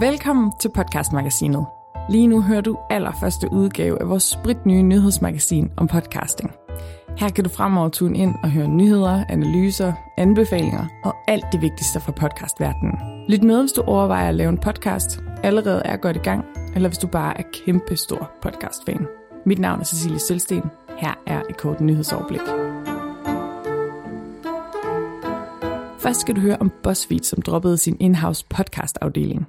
Velkommen til podcastmagasinet. Lige nu hører du allerførste udgave af vores spritnye nyhedsmagasin om podcasting. Her kan du fremover tune ind og høre nyheder, analyser, anbefalinger og alt det vigtigste fra podcastverdenen. Lyt med, hvis du overvejer at lave en podcast, allerede er godt i gang, eller hvis du bare er kæmpe stor podcastfan. Mit navn er Cecilie Sølsten. Her er et kort nyhedsoverblik. Først skal du høre om BuzzFeed, som droppede sin in-house podcastafdeling.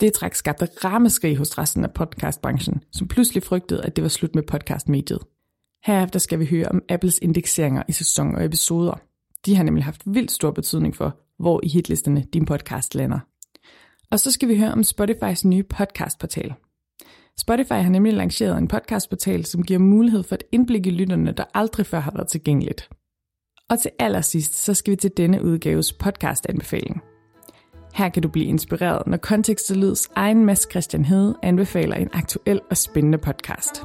Det træk skabte rammeskrig hos resten af podcastbranchen, som pludselig frygtede, at det var slut med podcastmediet. Herefter skal vi høre om Apples indekseringer i sæson og episoder. De har nemlig haft vildt stor betydning for, hvor i hitlisterne din podcast lander. Og så skal vi høre om Spotifys nye podcastportal. Spotify har nemlig lanceret en podcastportal, som giver mulighed for et indblik i lytterne, der aldrig før har været tilgængeligt. Og til allersidst, så skal vi til denne udgaves podcast-anbefaling. Her kan du blive inspireret, når Kontekst Lyds egen Mads Christian Hede anbefaler en aktuel og spændende podcast.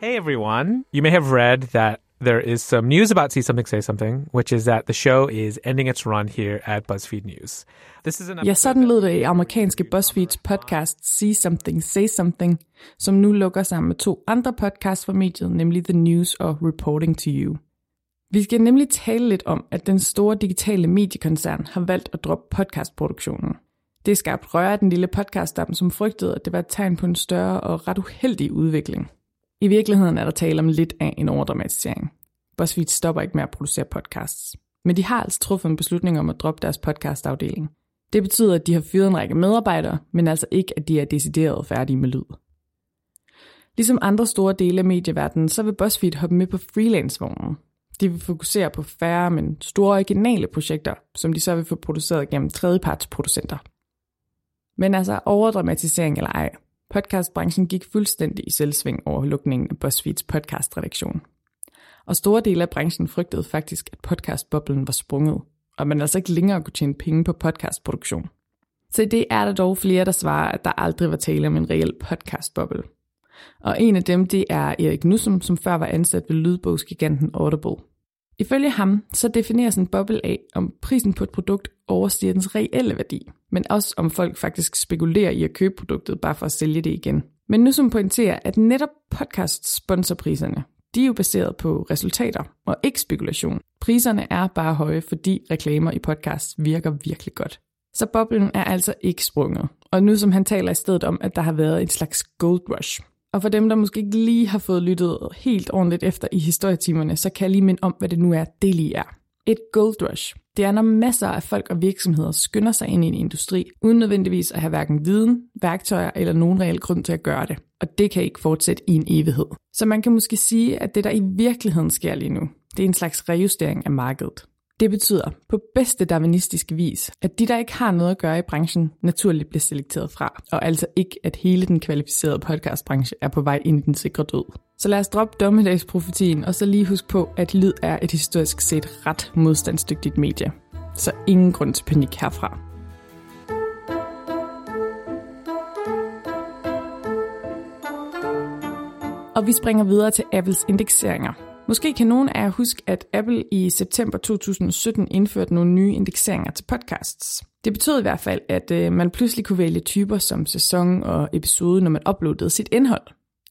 Hey everyone. You may have read that there is some news about See Something Say Something, which is that the show is ending its run here at BuzzFeed News. This is an ja, sådan lød det i amerikanske BuzzFeeds podcast See Something Say Something, som nu lukker sammen med to andre podcasts fra mediet, nemlig The News og Reporting to You. Vi skal nemlig tale lidt om, at den store digitale mediekoncern har valgt at droppe podcastproduktionen. Det skabte røre af den lille podcastdamm, som frygtede, at det var et tegn på en større og ret uheldig udvikling. I virkeligheden er der tale om lidt af en overdramatisering. BuzzFeed stopper ikke med at producere podcasts. Men de har altså truffet en beslutning om at droppe deres podcastafdeling. Det betyder, at de har fyret en række medarbejdere, men altså ikke, at de er decideret færdige med lyd. Ligesom andre store dele af medieverdenen, så vil BuzzFeed hoppe med på freelance-vognen, de vil fokusere på færre, men store originale projekter, som de så vil få produceret gennem tredjepartsproducenter. Men altså overdramatisering eller ej, podcastbranchen gik fuldstændig i selvsving over lukningen af BuzzFeeds podcastredaktion. Og store dele af branchen frygtede faktisk, at podcastboblen var sprunget, og man altså ikke længere kunne tjene penge på podcastproduktion. Så det er der dog flere, der svarer, at der aldrig var tale om en reel podcastboble. Og en af dem, det er Erik Nussum, som før var ansat ved lydbogsgiganten Audible. Ifølge ham så defineres en boble af, om prisen på et produkt overstiger dens reelle værdi, men også om folk faktisk spekulerer i at købe produktet bare for at sælge det igen. Men nu som pointerer, at netop podcast sponsorpriserne, de er jo baseret på resultater og ikke spekulation. Priserne er bare høje, fordi reklamer i podcasts virker virkelig godt. Så boblen er altså ikke sprunget. Og nu som han taler i stedet om, at der har været en slags gold rush, og for dem, der måske ikke lige har fået lyttet helt ordentligt efter i historietimerne, så kan jeg lige minde om, hvad det nu er, det lige er. Et gold rush. Det er, når masser af folk og virksomheder skynder sig ind i en industri, uden nødvendigvis at have hverken viden, værktøjer eller nogen reel grund til at gøre det. Og det kan ikke fortsætte i en evighed. Så man kan måske sige, at det, der i virkeligheden sker lige nu, det er en slags rejustering af markedet. Det betyder på bedste darwinistiske vis, at de, der ikke har noget at gøre i branchen, naturligt bliver selekteret fra, og altså ikke, at hele den kvalificerede podcastbranche er på vej ind i den sikre død. Så lad os droppe dommedagsprofetien, og så lige husk på, at lyd er et historisk set ret modstandsdygtigt medie. Så ingen grund til panik herfra. Og vi springer videre til Apples indekseringer. Måske kan nogen af jer huske, at Apple i september 2017 indførte nogle nye indekseringer til podcasts. Det betød i hvert fald, at øh, man pludselig kunne vælge typer som sæson og episode, når man uploadede sit indhold.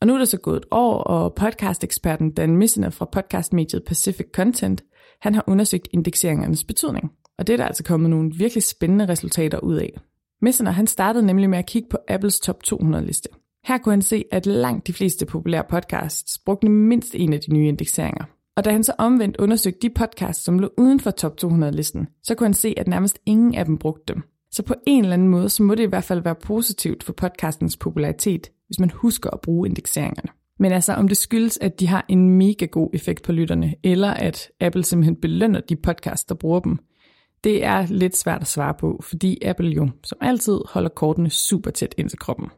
Og nu er der så gået et år, og podcast-eksperten Dan Missner fra podcastmediet Pacific Content, han har undersøgt indekseringernes betydning. Og det er der altså kommet nogle virkelig spændende resultater ud af. Missner han startede nemlig med at kigge på Apples top 200 liste. Her kunne han se, at langt de fleste populære podcasts brugte mindst en af de nye indekseringer. Og da han så omvendt undersøgte de podcasts, som lå uden for top 200-listen, så kunne han se, at nærmest ingen af dem brugte dem. Så på en eller anden måde, så må det i hvert fald være positivt for podcastens popularitet, hvis man husker at bruge indekseringerne. Men altså, om det skyldes, at de har en mega god effekt på lytterne, eller at Apple simpelthen belønner de podcasts, der bruger dem, det er lidt svært at svare på, fordi Apple jo som altid holder kortene super tæt ind til kroppen.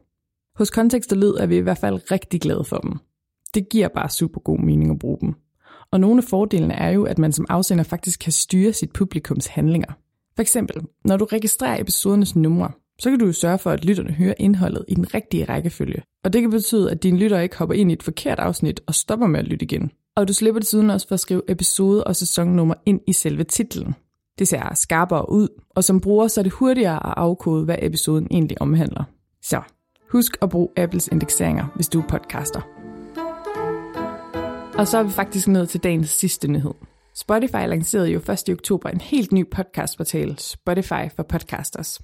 Hos kontekst og lyd er vi i hvert fald rigtig glade for dem. Det giver bare super god mening at bruge dem. Og nogle af fordelene er jo, at man som afsender faktisk kan styre sit publikums handlinger. For eksempel, når du registrerer episodernes numre, så kan du jo sørge for, at lytterne hører indholdet i den rigtige rækkefølge. Og det kan betyde, at dine lytter ikke hopper ind i et forkert afsnit og stopper med at lytte igen. Og du slipper desuden også for at skrive episode og sæsonnummer ind i selve titlen. Det ser skarpere ud, og som bruger så er det hurtigere at afkode, hvad episoden egentlig omhandler. Så husk at bruge Apples indekseringer, hvis du er podcaster. Og så er vi faktisk nået til dagens sidste nyhed. Spotify lancerede jo 1. oktober en helt ny podcastportal, Spotify for Podcasters.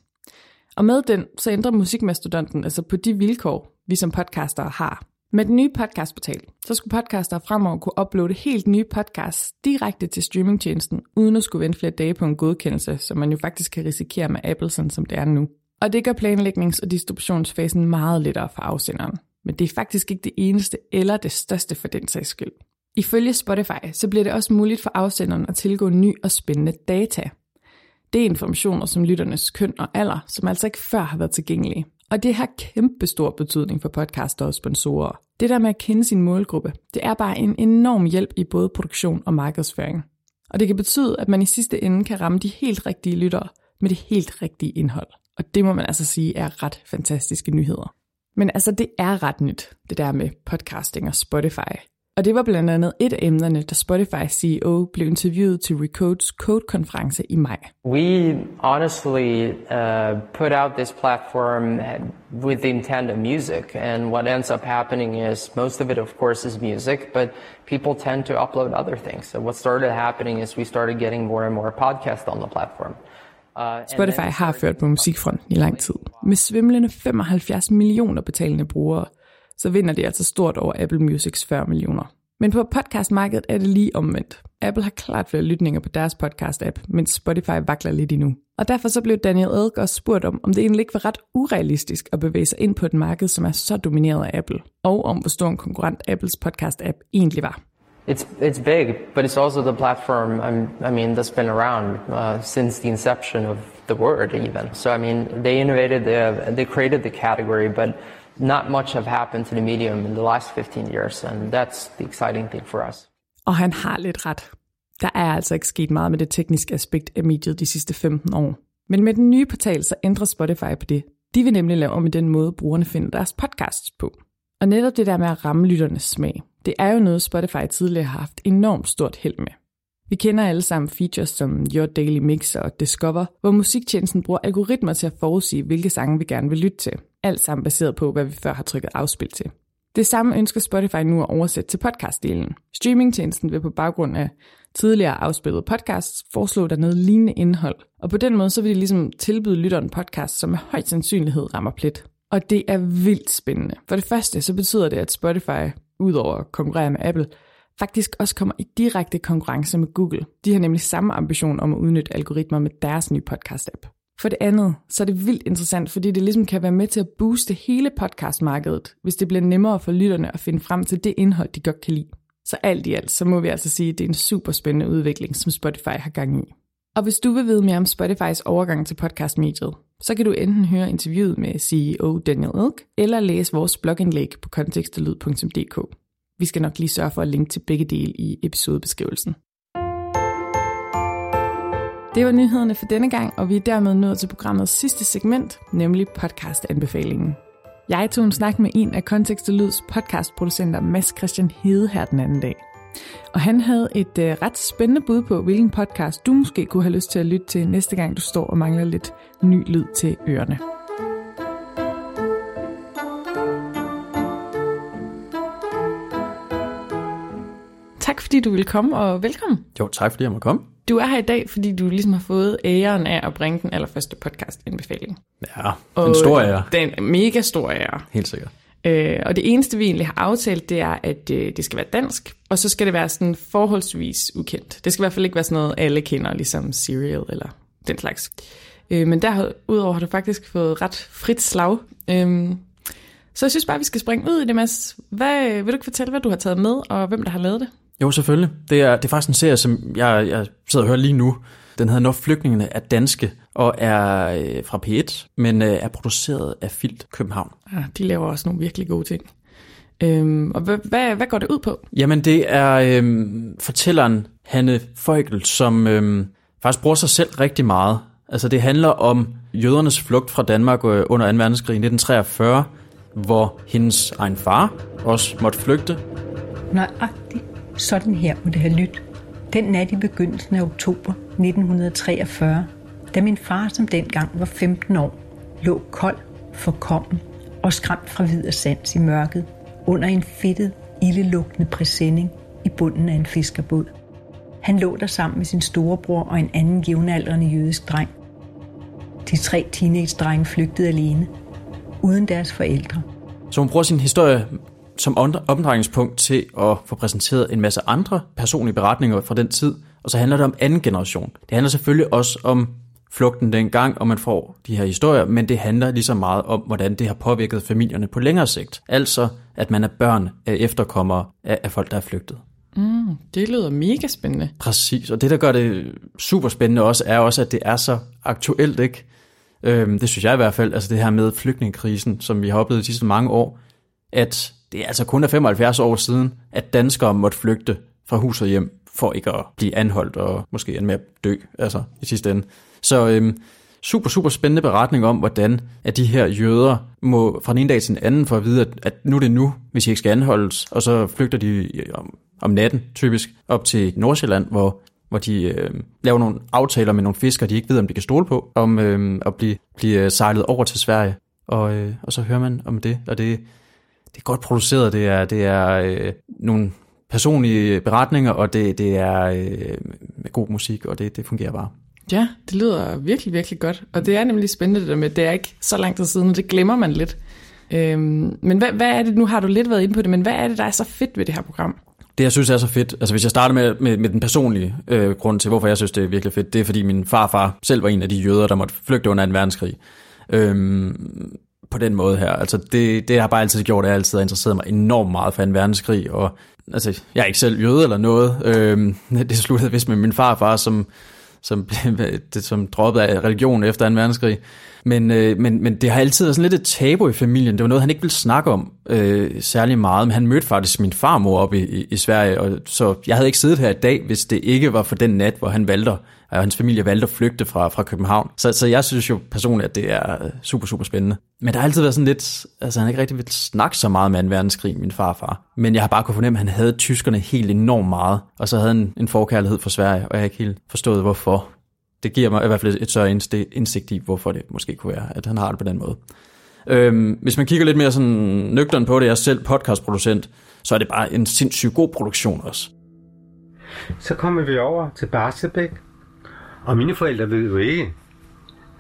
Og med den, så ændrer musikmastodonten altså på de vilkår, vi som podcastere har. Med den nye podcastportal, så skulle podcastere fremover kunne uploade helt nye podcasts direkte til streamingtjenesten, uden at skulle vente flere dage på en godkendelse, som man jo faktisk kan risikere med Apple, sådan som det er nu. Og det gør planlægnings- og distributionsfasen meget lettere for afsenderen. Men det er faktisk ikke det eneste eller det største for den sags skyld. Ifølge Spotify, så bliver det også muligt for afsenderen at tilgå ny og spændende data. Det er informationer som lytternes køn og alder, som altså ikke før har været tilgængelige. Og det har kæmpe stor betydning for podcaster og sponsorer. Det der med at kende sin målgruppe, det er bare en enorm hjælp i både produktion og markedsføring. Og det kan betyde, at man i sidste ende kan ramme de helt rigtige lyttere med det helt rigtige indhold. Og det må man altså sige er ret fantastiske nyheder. Men altså, det er ret nyt, det der med podcasting og Spotify. Og det var blandt andet et af emnerne, da Spotify CEO blev interviewet til Recodes Code-konference i maj. We honestly uh, put out this platform with the intent of music, and what ends up happening is most of it, of course, is music, but people tend to upload other things. So what started happening is we started getting more and more podcasts on the platform. Uh, Spotify har ført på musikfronten i lang tid. Med svimlende 75 millioner betalende brugere, så vinder de altså stort over Apple Musics 40 millioner. Men på podcastmarkedet er det lige omvendt. Apple har klart flere lytninger på deres podcast-app, mens Spotify vakler lidt endnu. Og derfor så blev Daniel også spurgt om, om det egentlig ikke var ret urealistisk at bevæge sig ind på et marked, som er så domineret af Apple, og om hvor stor en konkurrent Apples podcast-app egentlig var. It's it's big, but it's also the platform. I'm, I mean, that's been around uh, since the inception of the word, even. So I mean, they innovated, the, they created the category, but not much have happened to the medium in the last 15 years, and that's the exciting thing for us. Og han har lidt ret. Der er altså ikke sket meget med det tekniske aspekt af mediet de sidste 15 år. Men med den nye portal, så ændrer Spotify på det. De vil nemlig lave om i den måde, brugerne finder deres podcasts på. Og netop det der med at ramme lytternes smag, det er jo noget, Spotify tidligere har haft enormt stort held med. Vi kender alle sammen features som Your Daily Mix og Discover, hvor musiktjenesten bruger algoritmer til at forudsige, hvilke sange vi gerne vil lytte til. Alt sammen baseret på, hvad vi før har trykket afspil til. Det samme ønsker Spotify nu at oversætte til podcastdelen. Streamingtjenesten vil på baggrund af tidligere afspillede podcasts foreslå der noget lignende indhold. Og på den måde så vil de ligesom tilbyde lytteren podcast, som med høj sandsynlighed rammer plet. Og det er vildt spændende. For det første så betyder det, at Spotify, udover at konkurrere med Apple, faktisk også kommer i direkte konkurrence med Google. De har nemlig samme ambition om at udnytte algoritmer med deres nye podcast-app. For det andet, så er det vildt interessant, fordi det ligesom kan være med til at booste hele podcastmarkedet, hvis det bliver nemmere for lytterne at finde frem til det indhold, de godt kan lide. Så alt i alt, så må vi altså sige, at det er en super spændende udvikling, som Spotify har gang i. Og hvis du vil vide mere om Spotifys overgang til podcastmediet, så kan du enten høre interviewet med CEO Daniel Ilk, eller læse vores blogindlæg på kontekstelyd.dk. Vi skal nok lige sørge for at linke til begge dele i episodebeskrivelsen. Det var nyhederne for denne gang, og vi er dermed nået til programmets sidste segment, nemlig podcast-anbefalingen. Jeg tog en snak med en af Kontekst Lyds podcastproducenter, Mads Christian Hede, her den anden dag. Og han havde et øh, ret spændende bud på, hvilken podcast du måske kunne have lyst til at lytte til næste gang, du står og mangler lidt ny lyd til ørerne. Tak fordi du vil komme, og velkommen. Jo, tak fordi jeg må komme. Du er her i dag, fordi du ligesom har fået æren af at bringe den allerførste podcast-indbefaling. Ja, en stor ære. Den er mega stor ære. Helt sikkert. Øh, og det eneste, vi egentlig har aftalt, det er, at øh, det skal være dansk, og så skal det være sådan forholdsvis ukendt. Det skal i hvert fald ikke være sådan noget, alle kender, ligesom Serial eller den slags. Øh, men derudover har du faktisk fået ret frit slag. Øh, så jeg synes bare, vi skal springe ud i det, Mads. Hvad, vil du ikke fortælle, hvad du har taget med, og hvem der har lavet det? Jo, selvfølgelig. Det er, det er faktisk en serie, som jeg, jeg sidder og hører lige nu. Den hedder Når flygtningene er danske, og er øh, fra P1, men øh, er produceret af Filt København. Ja, de laver også nogle virkelig gode ting. Øhm, og hvad, hvad, hvad går det ud på? Jamen, det er øh, fortælleren Hanne Feugel, som øh, faktisk bruger sig selv rigtig meget. Altså, det handler om jødernes flugt fra Danmark øh, under 2. verdenskrig i 1943, hvor hendes egen far også måtte flygte. Nøjagtigt sådan her må det have lyttet, Den nat i begyndelsen af oktober 1943, da min far, som dengang var 15 år, lå kold, forkommen og skræmt fra vid og sans i mørket under en fedtet, ildelugtende præsending i bunden af en fiskerbåd. Han lå der sammen med sin storebror og en anden jævnaldrende jødisk dreng. De tre teenage-drenge flygtede alene, uden deres forældre. Så hun bruger sin historie som omdrejningspunkt til at få præsenteret en masse andre personlige beretninger fra den tid, og så handler det om anden generation. Det handler selvfølgelig også om flugten dengang, og man får de her historier, men det handler lige så meget om, hvordan det har påvirket familierne på længere sigt. Altså, at man er børn af efterkommere af, af folk, der er flygtet. Mm, det lyder mega spændende. Præcis, og det, der gør det super spændende også, er også, at det er så aktuelt, ikke? Øhm, det synes jeg i hvert fald, altså det her med flygtningekrisen, som vi har oplevet de sidste mange år, at det er altså kun er 75 år siden, at danskere måtte flygte fra hus og hjem, for ikke at blive anholdt og måske end med at dø, altså i sidste ende. Så øhm, super, super spændende beretning om, hvordan at de her jøder må fra den ene dag til den anden for at vide, at, at nu er det nu, hvis I ikke skal anholdes, og så flygter de øh, om, om natten typisk op til Nordsjælland, hvor hvor de øh, laver nogle aftaler med nogle fiskere, de ikke ved, om de kan stole på, om øh, at blive, blive sejlet over til Sverige. Og, øh, og så hører man om det, og det, det er godt produceret, det er, det er øh, nogle personlige beretninger, og det, det er øh, med god musik, og det, det fungerer bare. Ja, det lyder virkelig, virkelig godt. Og det er nemlig spændende det der med, det er ikke så lang tid siden, og det glemmer man lidt. Øhm, men hvad, hvad er det, nu har du lidt været inde på det, men hvad er det, der er så fedt ved det her program? Det, jeg synes er så fedt, altså hvis jeg starter med, med, med den personlige øh, grund til, hvorfor jeg synes, det er virkelig fedt, det er, fordi min farfar selv var en af de jøder, der måtte flygte under en verdenskrig. Øhm, på den måde her. Altså det, det har bare altid gjort, at jeg altid har interesseret mig enormt meget for en verdenskrig, og altså, jeg er ikke selv jøde eller noget. Øhm, det sluttede vist med min farfar, som, som, som droppede af religion efter 2. verdenskrig. Men, øh, men, men det har altid været sådan lidt et tabu i familien. Det var noget, han ikke ville snakke om øh, særlig meget. Men han mødte faktisk min farmor op i, i, i Sverige, og så jeg havde ikke siddet her i dag, hvis det ikke var for den nat, hvor han valgte og hans familie valgte at flygte fra, fra København. Så, så jeg synes jo personligt, at det er øh, super, super spændende. Men der har altid været sådan lidt, altså han ikke rigtig vil snakke så meget med 2. verdenskrig, min farfar. Men jeg har bare kunne fornemme, at han havde tyskerne helt enormt meget, og så havde han en forkærlighed for Sverige, og jeg har ikke helt forstået, hvorfor det giver mig i hvert fald et større indsigt i, hvorfor det måske kunne være, at han har det på den måde. Øhm, hvis man kigger lidt mere sådan nøgteren på det, jeg er selv podcastproducent, så er det bare en sindssygt god produktion også. Så kommer vi over til Barsebæk, og mine forældre ved jo ikke,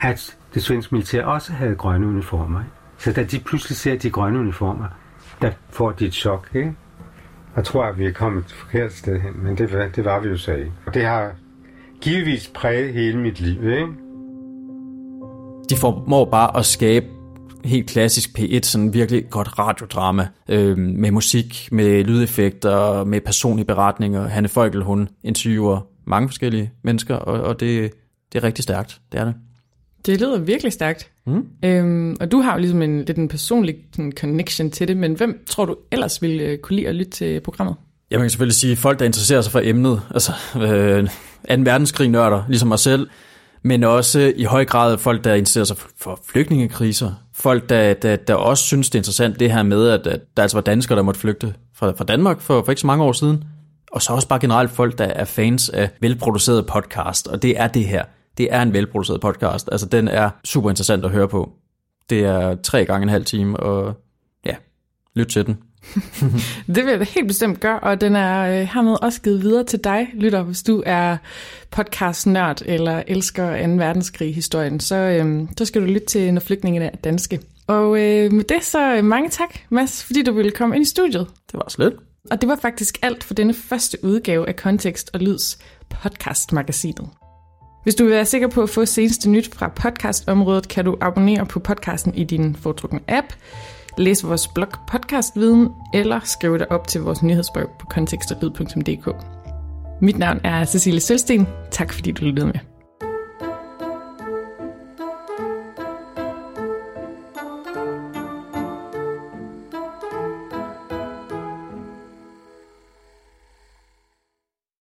at det svenske militær også havde grønne uniformer. Så da de pludselig ser de grønne uniformer, der får de et chok, ikke? Jeg tror, at vi er kommet et forkert sted hen, men det, det var vi jo så ikke. Og det har givetvis præget hele mit liv, ikke? De formår bare at skabe helt klassisk P1, sådan virkelig godt radiodrama, øh, med musik, med lydeffekter, med personlige beretninger. Hanne Folkel, hun interviewer mange forskellige mennesker, og, og det, det er rigtig stærkt, det er det. Det lyder virkelig stærkt. Mm. Øhm, og du har jo ligesom en lidt en personlig sådan, connection til det, men hvem tror du ellers ville øh, kunne lide at lytte til programmet? Jeg kan selvfølgelig sige, folk, der interesserer sig for emnet, altså øh, 2. verdenskrig nørder, ligesom mig selv, men også i høj grad folk, der interesserer sig for flygtningekriser. Folk, der, der, der også synes, det er interessant det her med, at, at der altså var danskere, der måtte flygte fra, fra Danmark for, for ikke så mange år siden. Og så også bare generelt folk, der er fans af velproduceret podcast, og det er det her. Det er en velproduceret podcast. Altså, den er super interessant at høre på. Det er tre gange en halv time, og ja, lyt til den. det vil jeg da helt bestemt gøre, og den er øh, hermed også givet videre til dig, lytter, hvis du er podcast-nørd eller elsker 2. verdenskrig-historien, så, øh, så skal du lytte til, når flygtningene er danske. Og øh, med det så øh, mange tak, Mads, fordi du ville komme ind i studiet. Det var slet. Og det var faktisk alt for denne første udgave af Kontekst og Lyds podcast-magasinet. Hvis du vil være sikker på at få seneste nyt fra podcastområdet, kan du abonnere på podcasten i din foretrukne app, læse vores blog Podcastviden, eller skrive dig op til vores nyhedsbrev på kontekstoglyd.dk. Mit navn er Cecilie Sølsten. Tak fordi du lyttede med.